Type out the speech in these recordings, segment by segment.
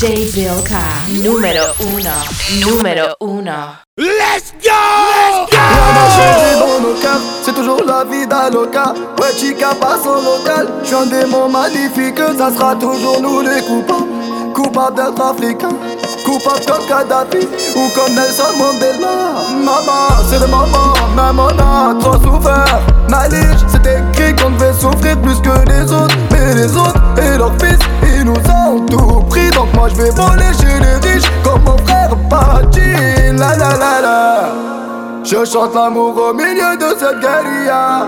DJ Bilka, número uno, número uno. Let's go! Let's go! Rien dans nos cœurs, c'est toujours la vie d'Aloca. Ouais, chica passe au local. J'suis un démon magnifique, ça sera toujours nous les coupables. Coupables d'être africains, coupables comme Kadhafi ou comme Nelson Mandela. Maman, c'est le moment, même on a trop souffert. Malige, c'est écrit qu'on devait souffrir plus que les autres. Mais les autres moi je vais voler chez les riches comme mon frère Pachi. La la la la. Je chante l'amour au milieu de cette guérilla.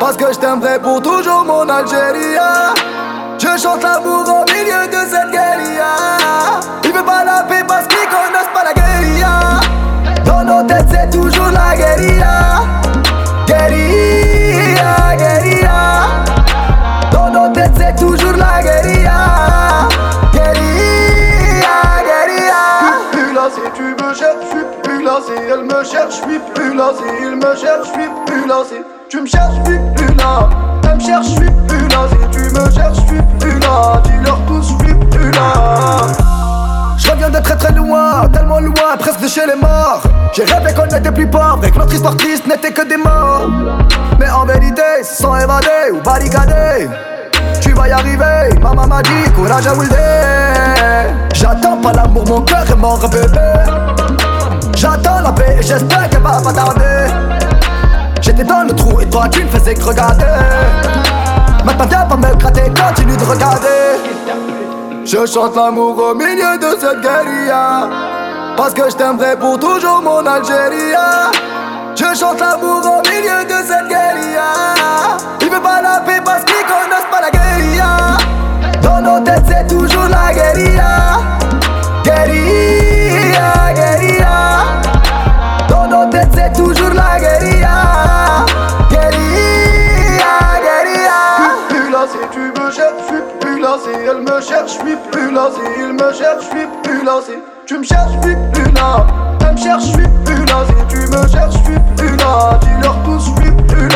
Parce que je t'aimerai pour toujours mon Algérie. Je chante l'amour au milieu de cette guérilla. Ils veulent pas la paix parce qu'ils connaissent pas la guérilla. Dans nos têtes, c'est toujours la guérilla. Guérilla, guérilla. Dans nos têtes, c'est toujours la. Guérilla, me cherches, je suis plus. Si elle me cherche, je suis plus. Si il me cherche, je suis plus. Si tu me cherches, je suis plus là. Elle me cherche, je suis plus. Si tu me cherches, je suis plus là. Dis-leur tous, je suis plus là. Je reviens de très très loin, tellement loin, presque de chez les morts. J'ai rêvé qu'on n'était plus pauvres et que notre histoire triste n'était que des morts. Mais en vérité, c'est sans évader ou barricader. Tu vas y arriver, maman m'a dit, courage à Wilde. J'attends pas l'amour, mon cœur est mort, bébé. J'attends la paix et j'espère qu'elle va pas tarder. J'étais dans le trou et toi tu ne faisais que regarder. Maintenant viens pas me gratter, continue de regarder. Je chante l'amour au milieu de cette guérilla Parce que je t'aimerai pour toujours mon Algérie Je chante l'amour au milieu de cette guérilla tu me cherches, je suis plus là me cherche, plus me tu me cherches, je plus me tu me cherches, plus Dis-leur tous, je suis plus